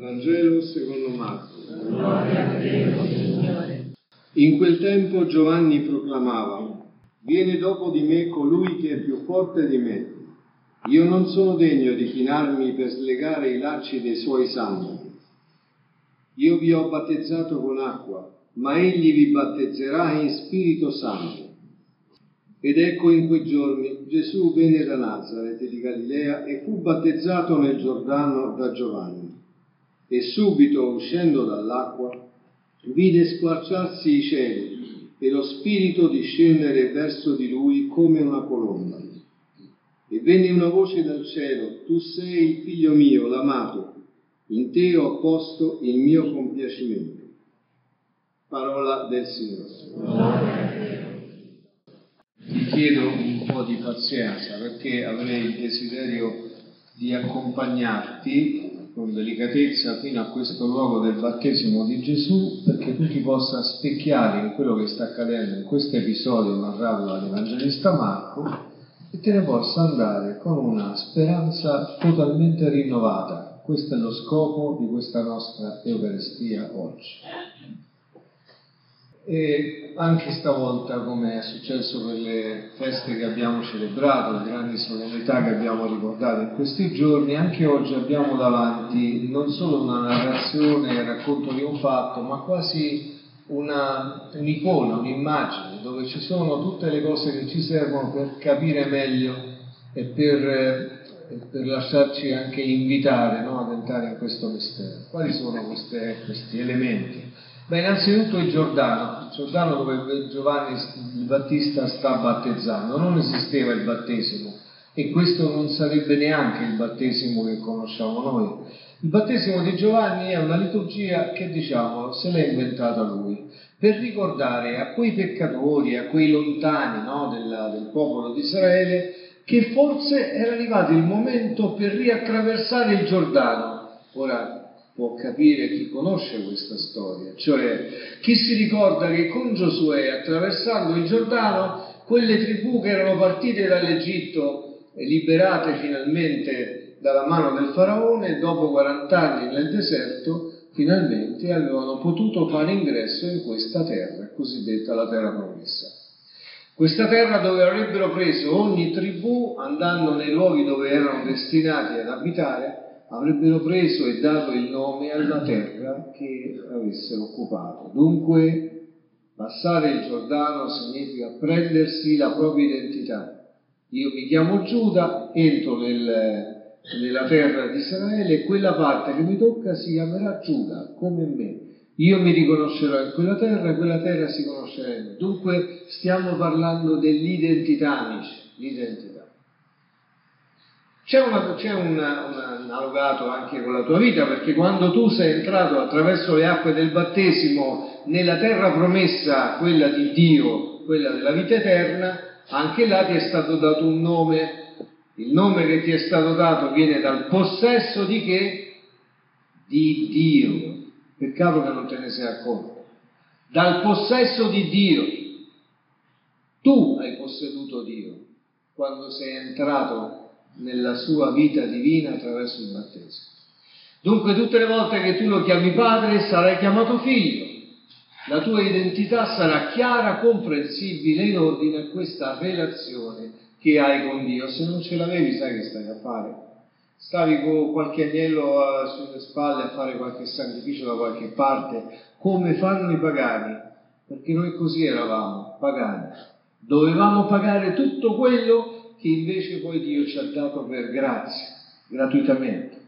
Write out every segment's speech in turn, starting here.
Vangelo secondo Marco. In quel tempo Giovanni proclamava, viene dopo di me colui che è più forte di me. Io non sono degno di chinarmi per slegare i lacci dei suoi sandali. Io vi ho battezzato con acqua, ma egli vi battezzerà in Spirito Santo. Ed ecco in quei giorni Gesù venne da Nazareth di Galilea e fu battezzato nel Giordano da Giovanni. E subito, uscendo dall'acqua, vide squarciarsi i cieli e lo Spirito discendere verso di lui come una colonna. E venne una voce dal cielo, tu sei il figlio mio, l'amato, in te ho posto il mio compiacimento. Parola del Signore. Vi chiedo un po' di pazienza perché avrei il desiderio di accompagnarti con delicatezza fino a questo luogo del battesimo di Gesù perché tu ti possa specchiare in quello che sta accadendo in questo episodio narrato dall'Evangelista Marco e te ne possa andare con una speranza totalmente rinnovata. Questo è lo scopo di questa nostra Eucaristia oggi. E anche stavolta, come è successo per le feste che abbiamo celebrato, le grandi solennità che abbiamo ricordato in questi giorni, anche oggi abbiamo davanti non solo una narrazione, il racconto di un fatto, ma quasi una, un'icona, un'immagine, dove ci sono tutte le cose che ci servono per capire meglio e per, per lasciarci anche invitare no, ad entrare in questo mistero. Quali sono queste, questi elementi? Beh, innanzitutto il Giordano, Giordano dove Giovanni il Battista sta battezzando, non esisteva il battesimo e questo non sarebbe neanche il battesimo che conosciamo noi. Il battesimo di Giovanni è una liturgia che diciamo se l'è inventata lui per ricordare a quei peccatori, a quei lontani no, del, del popolo di Israele che forse era arrivato il momento per riattraversare il Giordano. Ora, può capire chi conosce questa storia, cioè chi si ricorda che con Giosuè attraversando il Giordano quelle tribù che erano partite dall'Egitto e liberate finalmente dalla mano del faraone, dopo 40 anni nel deserto, finalmente avevano potuto fare ingresso in questa terra, cosiddetta la terra promessa. Questa terra dove avrebbero preso ogni tribù andando nei luoghi dove erano destinati ad abitare avrebbero preso e dato il nome alla terra che avessero occupato. Dunque, passare il Giordano significa prendersi la propria identità. Io mi chiamo Giuda, entro nel, nella terra di Israele e quella parte che mi tocca si chiamerà Giuda, come me. Io mi riconoscerò in quella terra e quella terra si conoscerà in me. Dunque stiamo parlando dell'identità, amici, l'identità. C'è, una, c'è una, un analogato anche con la tua vita, perché quando tu sei entrato attraverso le acque del battesimo nella terra promessa, quella di Dio, quella della vita eterna, anche là ti è stato dato un nome. Il nome che ti è stato dato viene dal possesso di che? Di Dio. Peccato che non te ne sei accorto. Dal possesso di Dio. Tu hai posseduto Dio quando sei entrato nella sua vita divina attraverso il battesimo. Dunque tutte le volte che tu lo chiami padre sarai chiamato figlio, la tua identità sarà chiara, comprensibile in ordine a questa relazione che hai con Dio. Se non ce l'avevi sai che stai a fare. Stavi con qualche agnello uh, sulle spalle a fare qualche sacrificio da qualche parte, come fanno i pagani, perché noi così eravamo, pagani. Dovevamo pagare tutto quello che invece poi Dio ci ha dato per grazia, gratuitamente.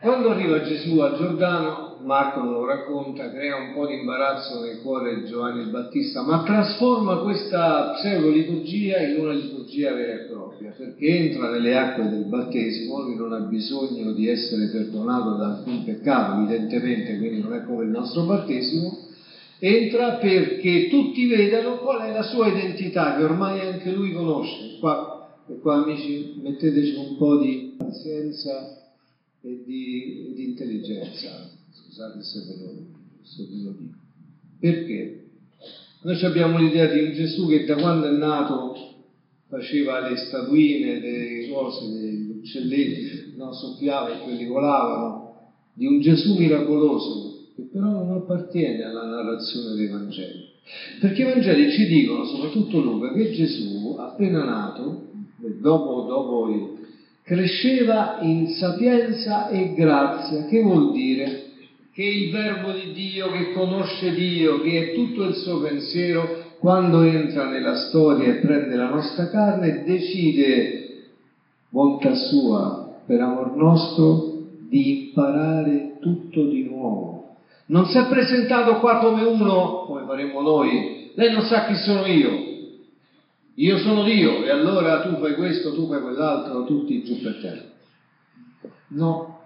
Quando arriva Gesù a Giordano, Marco lo racconta, crea un po' di imbarazzo nel cuore di Giovanni il Battista, ma trasforma questa pseudo-liturgia in una liturgia vera e propria, perché entra nelle acque del battesimo, lui non ha bisogno di essere perdonato da alcun peccato, evidentemente, quindi non è come il nostro battesimo, entra perché tutti vedano qual è la sua identità, che ormai anche lui conosce. Qua, e qua amici, metteteci un po' di pazienza e di, di intelligenza. Scusate se ve lo, se ve lo dico. Perché? Noi abbiamo l'idea di un Gesù che da quando è nato faceva le statuine, le cose, gli uccelletti, no, soffiava e quelli volavano, di un Gesù miracoloso, che però non appartiene alla narrazione dei Vangeli. Perché i Vangeli ci dicono, soprattutto Luca, che Gesù, appena nato, dopo, dopo il, cresceva in sapienza e grazia, che vuol dire che il verbo di Dio, che conosce Dio, che è tutto il suo pensiero, quando entra nella storia e prende la nostra carne, decide, volta sua, per amor nostro, di imparare tutto di nuovo. Non si è presentato qua come uno, come faremo noi, lei non sa chi sono io, io sono Dio e allora tu fai questo, tu fai quell'altro, tutti giù per terra. No,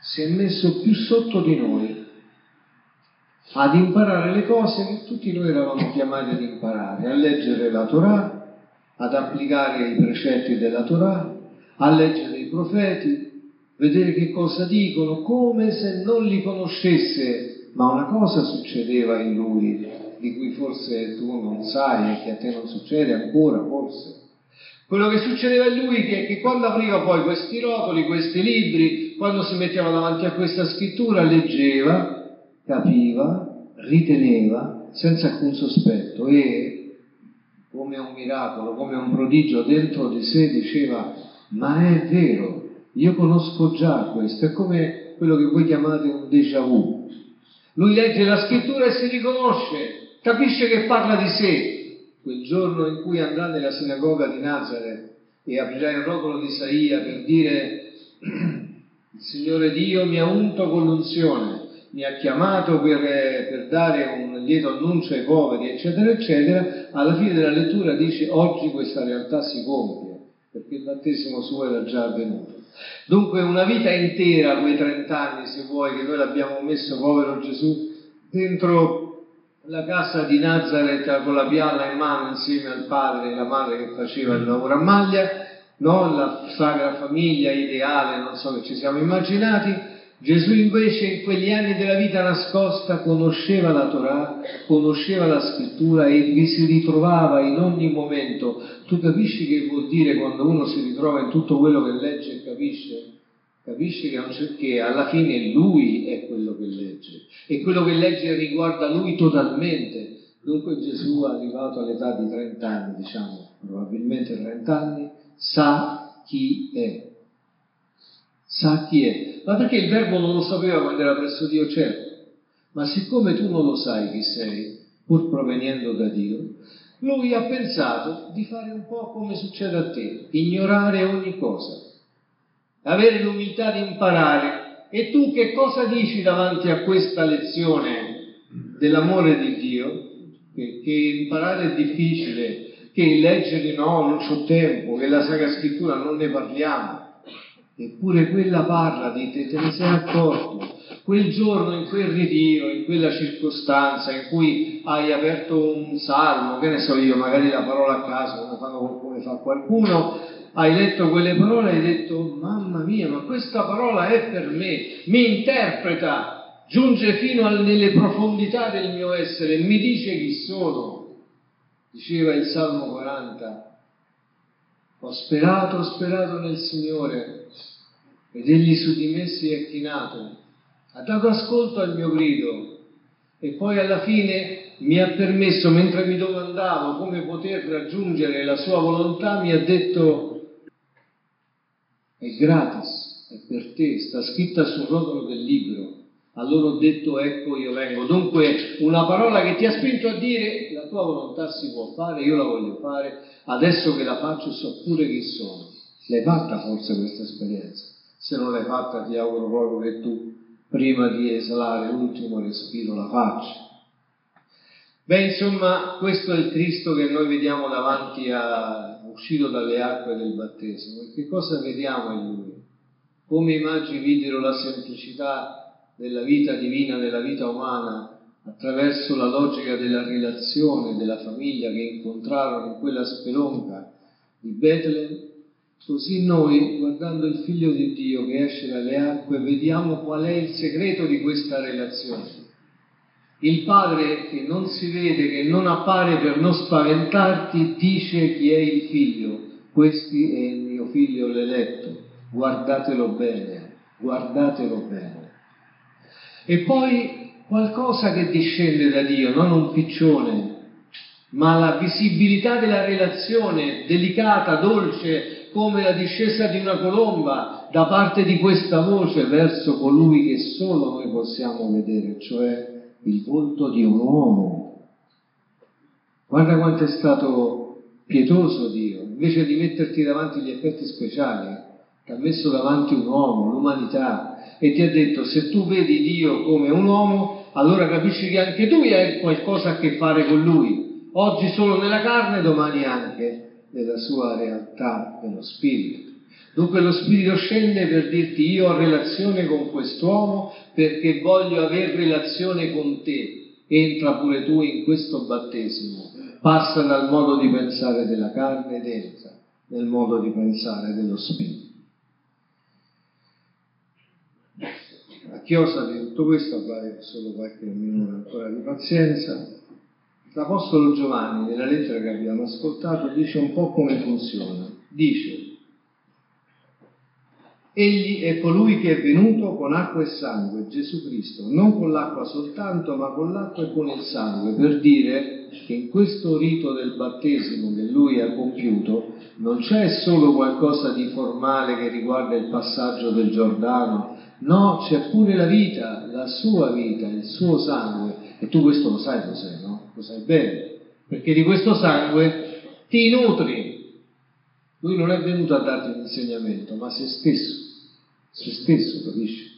si è messo più sotto di noi ad imparare le cose che tutti noi eravamo chiamati ad imparare, a leggere la Torah, ad applicare i precetti della Torah, a leggere i profeti, vedere che cosa dicono, come se non li conoscesse, ma una cosa succedeva in lui di cui forse tu non sai e che a te non succede ancora, forse. Quello che succedeva in lui è che quando apriva poi questi rotoli, questi libri, quando si metteva davanti a questa scrittura, leggeva, capiva, riteneva senza alcun sospetto e come un miracolo, come un prodigio dentro di sé diceva ma è vero, io conosco già questo, è come quello che voi chiamate un déjà vu. Lui legge la scrittura e si riconosce, capisce che parla di sé, quel giorno in cui andrà nella sinagoga di Nazareth e aprirà il rotolo di Isaia per dire il Signore Dio mi ha unto con l'unzione, mi ha chiamato per, per, dare un lieto annuncio ai poveri, eccetera, eccetera, alla fine della lettura dice oggi questa realtà si compie, perché il battesimo suo era già avvenuto. Dunque una vita intera, quei 30 anni se vuoi, che noi l'abbiamo messo, povero Gesù, dentro la casa di Nazareth con la pialla in mano insieme al padre e alla madre che faceva il lavoro a maglia, non la sagra famiglia ideale, non so che ci siamo immaginati. Gesù invece in quegli anni della vita nascosta conosceva la Torah, conosceva la scrittura e vi si ritrovava in ogni momento. Tu capisci che vuol dire quando uno si ritrova in tutto quello che legge e capisce? Capisce che, che alla fine lui è quello che legge e quello che legge riguarda lui totalmente. Dunque Gesù, arrivato all'età di 30 anni, diciamo probabilmente 30 anni, sa chi è. Sa chi è. Ma perché il verbo non lo sapeva quando era presso Dio? Certo. Ma siccome tu non lo sai chi sei, pur provenendo da Dio, lui ha pensato di fare un po' come succede a te, ignorare ogni cosa avere l'umiltà di imparare. E tu che cosa dici davanti a questa lezione dell'amore di Dio? Che, che imparare è difficile, che leggere no, non c'ho tempo, che la Sacra Scrittura non ne parliamo. Eppure quella parla di te, te ne sei accorto. Quel giorno, in quel ritiro, in quella circostanza in cui hai aperto un salmo, che ne so io, magari la parola a caso, come, fanno, come fa qualcuno, hai letto quelle parole e hai detto, mamma mia, ma questa parola è per me, mi interpreta, giunge fino nelle profondità del mio essere, mi dice chi sono. Diceva il Salmo 40, ho sperato, ho sperato nel Signore ed egli su di me si è chinato, ha dato ascolto al mio grido e poi alla fine mi ha permesso, mentre mi domandavo come poter raggiungere la sua volontà, mi ha detto è gratis, è per te, sta scritta sul rotolo del libro. Allora ho detto ecco io vengo. Dunque una parola che ti ha spinto a dire la tua volontà si può fare, io la voglio fare, adesso che la faccio so pure chi sono. L'hai fatta forse questa esperienza? Se non l'hai fatta ti auguro proprio che tu prima di esalare l'ultimo respiro la faccia. Beh, insomma, questo è il Cristo che noi vediamo davanti a uscito dalle acque del battesimo. E che cosa vediamo in lui? Come i magi videro la semplicità della vita divina, della vita umana, attraverso la logica della relazione, della famiglia che incontrarono in quella spelonca di Betlemme, così noi, guardando il Figlio di Dio che esce dalle acque, vediamo qual è il segreto di questa relazione. Il padre che non si vede, che non appare per non spaventarti, dice chi è il figlio, questo è il mio figlio l'eletto, guardatelo bene, guardatelo bene. E poi qualcosa che discende da Dio, non un piccione, ma la visibilità della relazione delicata, dolce, come la discesa di una colomba da parte di questa voce verso colui che solo noi possiamo vedere, cioè il volto di un uomo. Guarda quanto è stato pietoso Dio, invece di metterti davanti gli effetti speciali, ti ha messo davanti un uomo, l'umanità, e ti ha detto se tu vedi Dio come un uomo, allora capisci che anche tu hai qualcosa a che fare con lui, oggi solo nella carne, domani anche nella sua realtà, nello spirito. Dunque lo spirito scende per dirti io ho relazione con quest'uomo perché voglio avere relazione con te. Entra pure tu in questo battesimo. Passa dal modo di pensare della carne ed entra nel modo di pensare dello spirito. A chiosa di tutto questo avrai solo qualche minuto ancora di pazienza. L'Apostolo Giovanni, nella lettera che abbiamo ascoltato, dice un po' come funziona. Dice, Egli è colui che è venuto con acqua e sangue, Gesù Cristo, non con l'acqua soltanto, ma con l'acqua e con il sangue, per dire che in questo rito del battesimo che lui ha compiuto non c'è solo qualcosa di formale che riguarda il passaggio del Giordano, no, c'è pure la vita, la sua vita, il suo sangue, e tu questo lo sai cos'è, no? Lo sai bene, perché di questo sangue ti nutri, lui non è venuto a darti un insegnamento, ma se stesso, se stesso, capisci?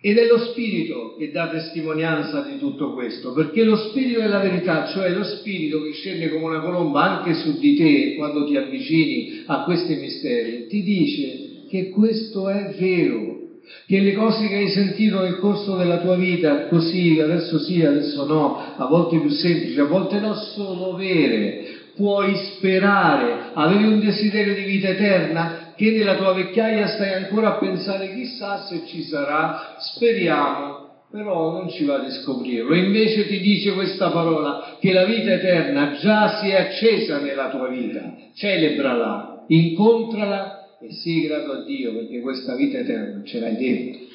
Ed è lo Spirito che dà testimonianza di tutto questo, perché lo Spirito è la verità, cioè lo Spirito che scende come una colomba anche su di te quando ti avvicini a questi misteri, ti dice che questo è vero, che le cose che hai sentito nel corso della tua vita, così, adesso sì, adesso no, a volte più semplici, a volte no, sono vere, puoi sperare, avevi un desiderio di vita eterna, che nella tua vecchiaia stai ancora a pensare chissà se ci sarà, speriamo, però non ci va di scoprirlo. Invece ti dice questa parola che la vita eterna già si è accesa nella tua vita, celebrala, incontrala e sii grato a Dio perché questa vita eterna ce l'hai dentro.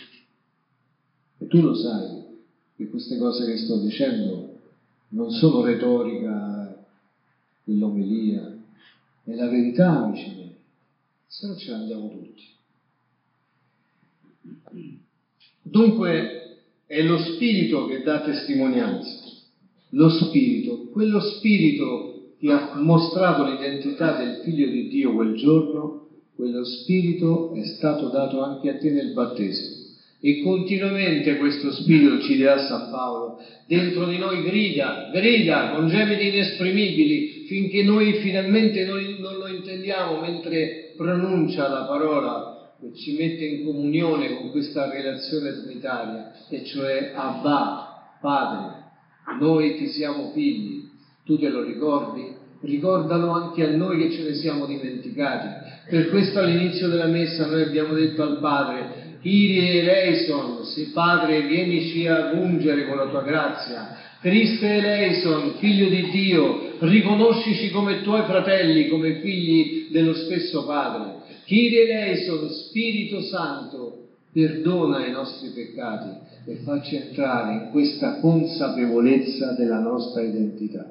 E tu lo sai che queste cose che sto dicendo non sono retorica dell'omelia, è la verità, amici miei, se no ce ne andiamo tutti. Dunque è lo spirito che dà testimonianza, lo spirito, quello spirito che ha mostrato l'identità del figlio di Dio quel giorno, quello spirito è stato dato anche a te nel battesimo. E continuamente questo spirito, ci dirà San Paolo, dentro di noi grida, grida con gemiti inesprimibili, finché noi finalmente non, non lo intendiamo mentre pronuncia la parola che ci mette in comunione con questa relazione trinitaria, e cioè Abba, Padre, noi ti siamo figli, tu te lo ricordi? Ricordalo anche a noi che ce ne siamo dimenticati. Per questo all'inizio della messa noi abbiamo detto al Padre, Kyrie eleison, sì Padre, vienici a ungere con la tua grazia. Cristo eleison, figlio di Dio, riconoscici come tuoi fratelli, come figli dello stesso Padre. Kyrie eleison, Spirito Santo, perdona i nostri peccati e facci entrare in questa consapevolezza della nostra identità.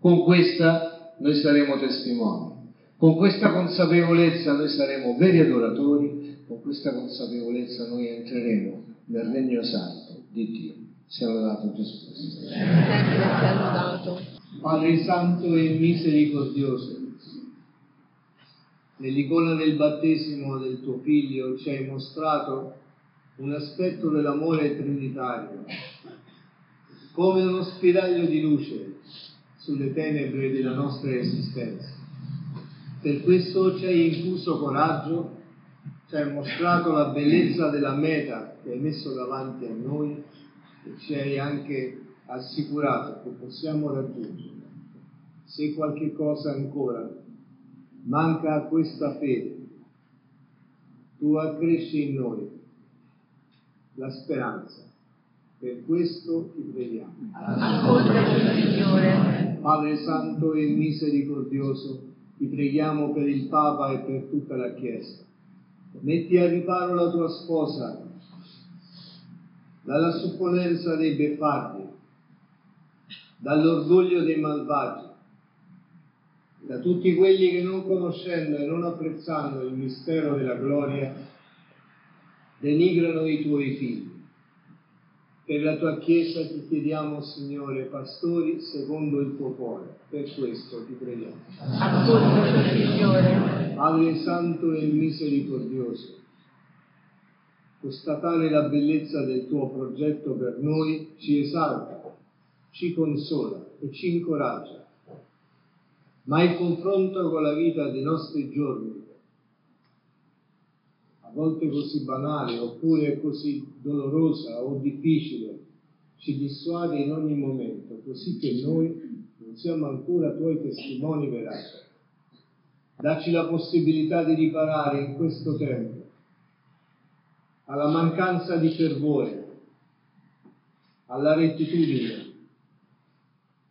Con questa noi saremo testimoni. Con questa consapevolezza noi saremo veri adoratori con questa consapevolezza noi entreremo nel regno santo di Dio. Sia lodato Gesù Cristo. Padre Santo e misericordioso, nell'icona del battesimo del tuo Figlio ci hai mostrato un aspetto dell'amore trinitario, come uno spiraglio di luce sulle tenebre della nostra esistenza. Per questo ci hai infuso coraggio ci hai mostrato la bellezza della meta che hai messo davanti a noi e ci hai anche assicurato che possiamo raggiungerla. Se qualche cosa ancora manca a questa fede, tu accresci in noi la speranza. Per questo ti preghiamo. Padre Santo e misericordioso, ti preghiamo per il Papa e per tutta la Chiesa. Metti a riparo la tua sposa dalla supponenza dei beffardi, dall'orgoglio dei malvagi, da tutti quelli che non conoscendo e non apprezzando il mistero della gloria, denigrano i tuoi figli. Per la tua Chiesa ti chiediamo, Signore, pastori secondo il tuo cuore. Per questo ti preghiamo. Ascoltaci, Signore. Padre Santo e Misericordioso, constatare la bellezza del tuo progetto per noi ci esalta, ci consola e ci incoraggia. Ma il confronto con la vita dei nostri giorni, a volte così banale oppure così dolorosa o difficile, ci dissuade in ogni momento, così che noi non siamo ancora tuoi testimoni veraci. Dacci la possibilità di riparare in questo tempo alla mancanza di fervore, alla rettitudine,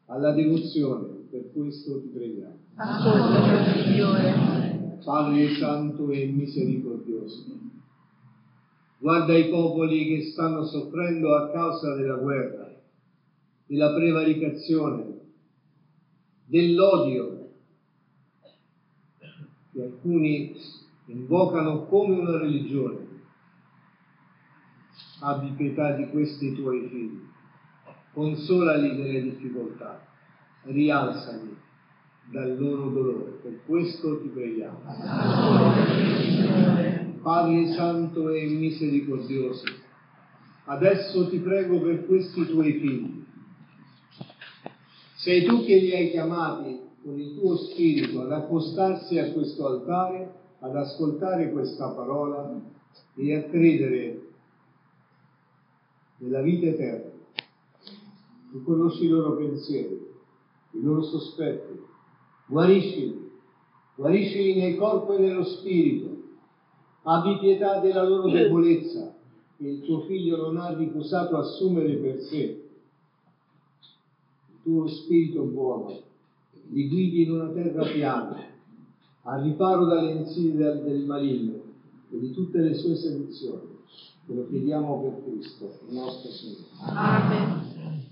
alla devozione. Per questo ti preghiamo. Padre Santo e Misericordioso, guarda i popoli che stanno soffrendo a causa della guerra, della prevaricazione, dell'odio che alcuni invocano come una religione abbi pietà di questi tuoi figli, consolali nelle difficoltà, rialzali dal loro dolore. Per questo ti preghiamo. Padre Santo e Misericordioso, adesso ti prego per questi tuoi figli. Sei tu che li hai chiamati con il tuo spirito ad accostarsi a questo altare, ad ascoltare questa parola e a credere nella vita eterna. Tu conosci i loro pensieri, i loro sospetti, guariscili, guariscili nel corpo e nello spirito, abbi pietà della loro debolezza che il tuo figlio non ha ricusato assumere per sé. Il tuo spirito buono li guidi in una terra piana, al riparo dalle insidie del maligno e di tutte le sue seduzioni. Te lo chiediamo per Cristo, il nostro Signore. Amen.